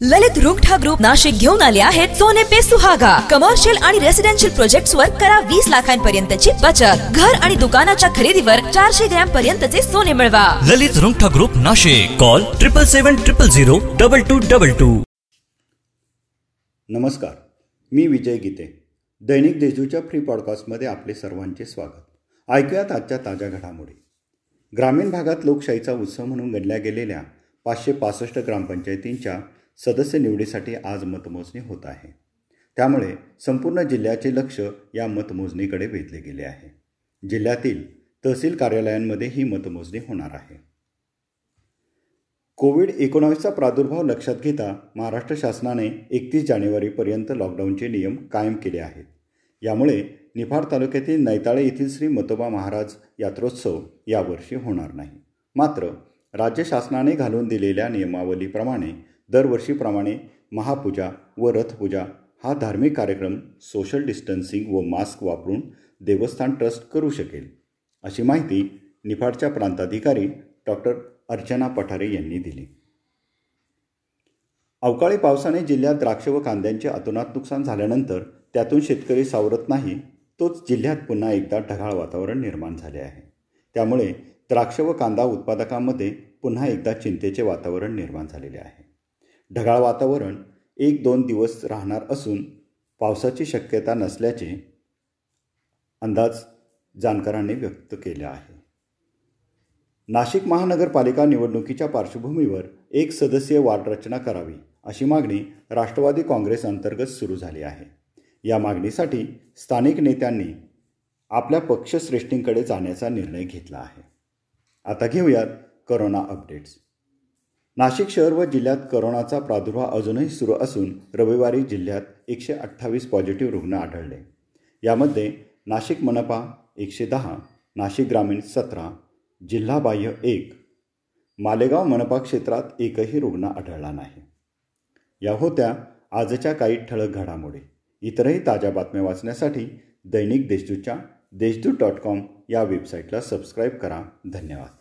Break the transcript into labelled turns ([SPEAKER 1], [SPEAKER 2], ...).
[SPEAKER 1] ललित Rungta group Nashik घेऊन आले आहेत सोने पे सुहागा. कमर्शियल आणि रेसिडेन्शियल प्रोजेक्ट वर करा वीस लाखांपर्यंतची बचत. घर आणि दुकानाच्या खरेदीवर चारशे ग्रॅम पर्यंतचे सोने मिळवा.
[SPEAKER 2] Lalit Rungtha group Nashik. Call triple seven triple zero double two double two
[SPEAKER 3] नमस्कार मी विजय गीते. दैनिक देशूच्या फ्री पॉडकास्टमध्ये आपले सर्वांचे स्वागत. ऐकूयात आजच्या ताज्या घडामोडी. ग्रामीण भागात लोकशाहीचा उत्सव म्हणून गणल्या गेलेल्या पाचशे पासष्ट ग्रामपंचायतींच्या सदस्य निवडीसाठी आज मतमोजणी होत आहे. त्यामुळे संपूर्ण जिल्ह्याचे लक्ष या मतमोजणीकडे वेधले गेले आहे. जिल्ह्यातील तहसील कार्यालयांमध्ये ही मतमोजणी होणार आहे. कोविड एकोणावीसचा प्रादुर्भाव लक्षात घेता महाराष्ट्र शासनाने एकतीस जानेवारीपर्यंत लॉकडाऊनचे नियम कायम केले आहेत. यामुळे निफाड तालुक्यातील नैताळे येथील श्री मतोबा महाराज यात्रोत्सव यावर्षी होणार नाही. मात्र राज्य शासनाने घालून दिलेल्या नियमावलीप्रमाणे दरवर्षीप्रमाणे महापूजा व रथपूजा हा धार्मिक कार्यक्रम सोशल डिस्टन्सिंग व मास्क वापरून देवस्थान ट्रस्ट करू शकेल. अशी माहिती निफाडच्या प्रांताधिकारी डॉक्टर अर्चना पठारे यांनी दिली. अवकाळी पावसाने जिल्ह्यात द्राक्ष व कांद्यांचे अतोनात नुकसान झाल्यानंतर त्यातून शेतकरी सावरत नाही तोच जिल्ह्यात पुन्हा एकदा ढगाळ वातावरण निर्माण झाले आहे. त्यामुळे द्राक्ष व कांदा उत्पादकांमध्ये पुन्हा एकदा चिंतेचे वातावरण निर्माण झालेले आहे. ढगाळ वातावरण एक दोन दिवस राहणार असून पावसाची शक्यता नसल्याचे अंदाज जाणकारांनी व्यक्त केला आहे. नाशिक महानगरपालिका निवडणुकीच्या पार्श्वभूमीवर एक सदस्यीय वार्ड रचना करावी अशी मागणी राष्ट्रवादी काँग्रेस अंतर्गत सुरू झाली आहे. या मागणीसाठी स्थानिक नेत्यांनी आपल्या पक्षश्रेष्ठींकडे जाण्याचा निर्णय घेतला आहे. आता घेऊयात करोना अपडेट्स. नाशिक शहर व जिल्ह्यात करोनाचा प्रादुर्भाव अजूनही सुरू असून रविवारी जिल्ह्यात एकशे अठ्ठावीस पॉझिटिव्ह रुग्ण आढळले. यामध्ये नाशिक मनपा एकशे दहा नाशिक ग्रामीण सतरा जिल्हा बाह्य एक मालेगाव मनपा क्षेत्रात एकही रुग्ण आढळला नाही. या होत्या आजच्या काही ठळक घडामोडी. इतरही ताज्या बातम्या वाचण्यासाठी दैनिक देशदूतच्या देशदूत डॉट कॉम या वेबसाईटला सबस्क्राईब करा. धन्यवाद.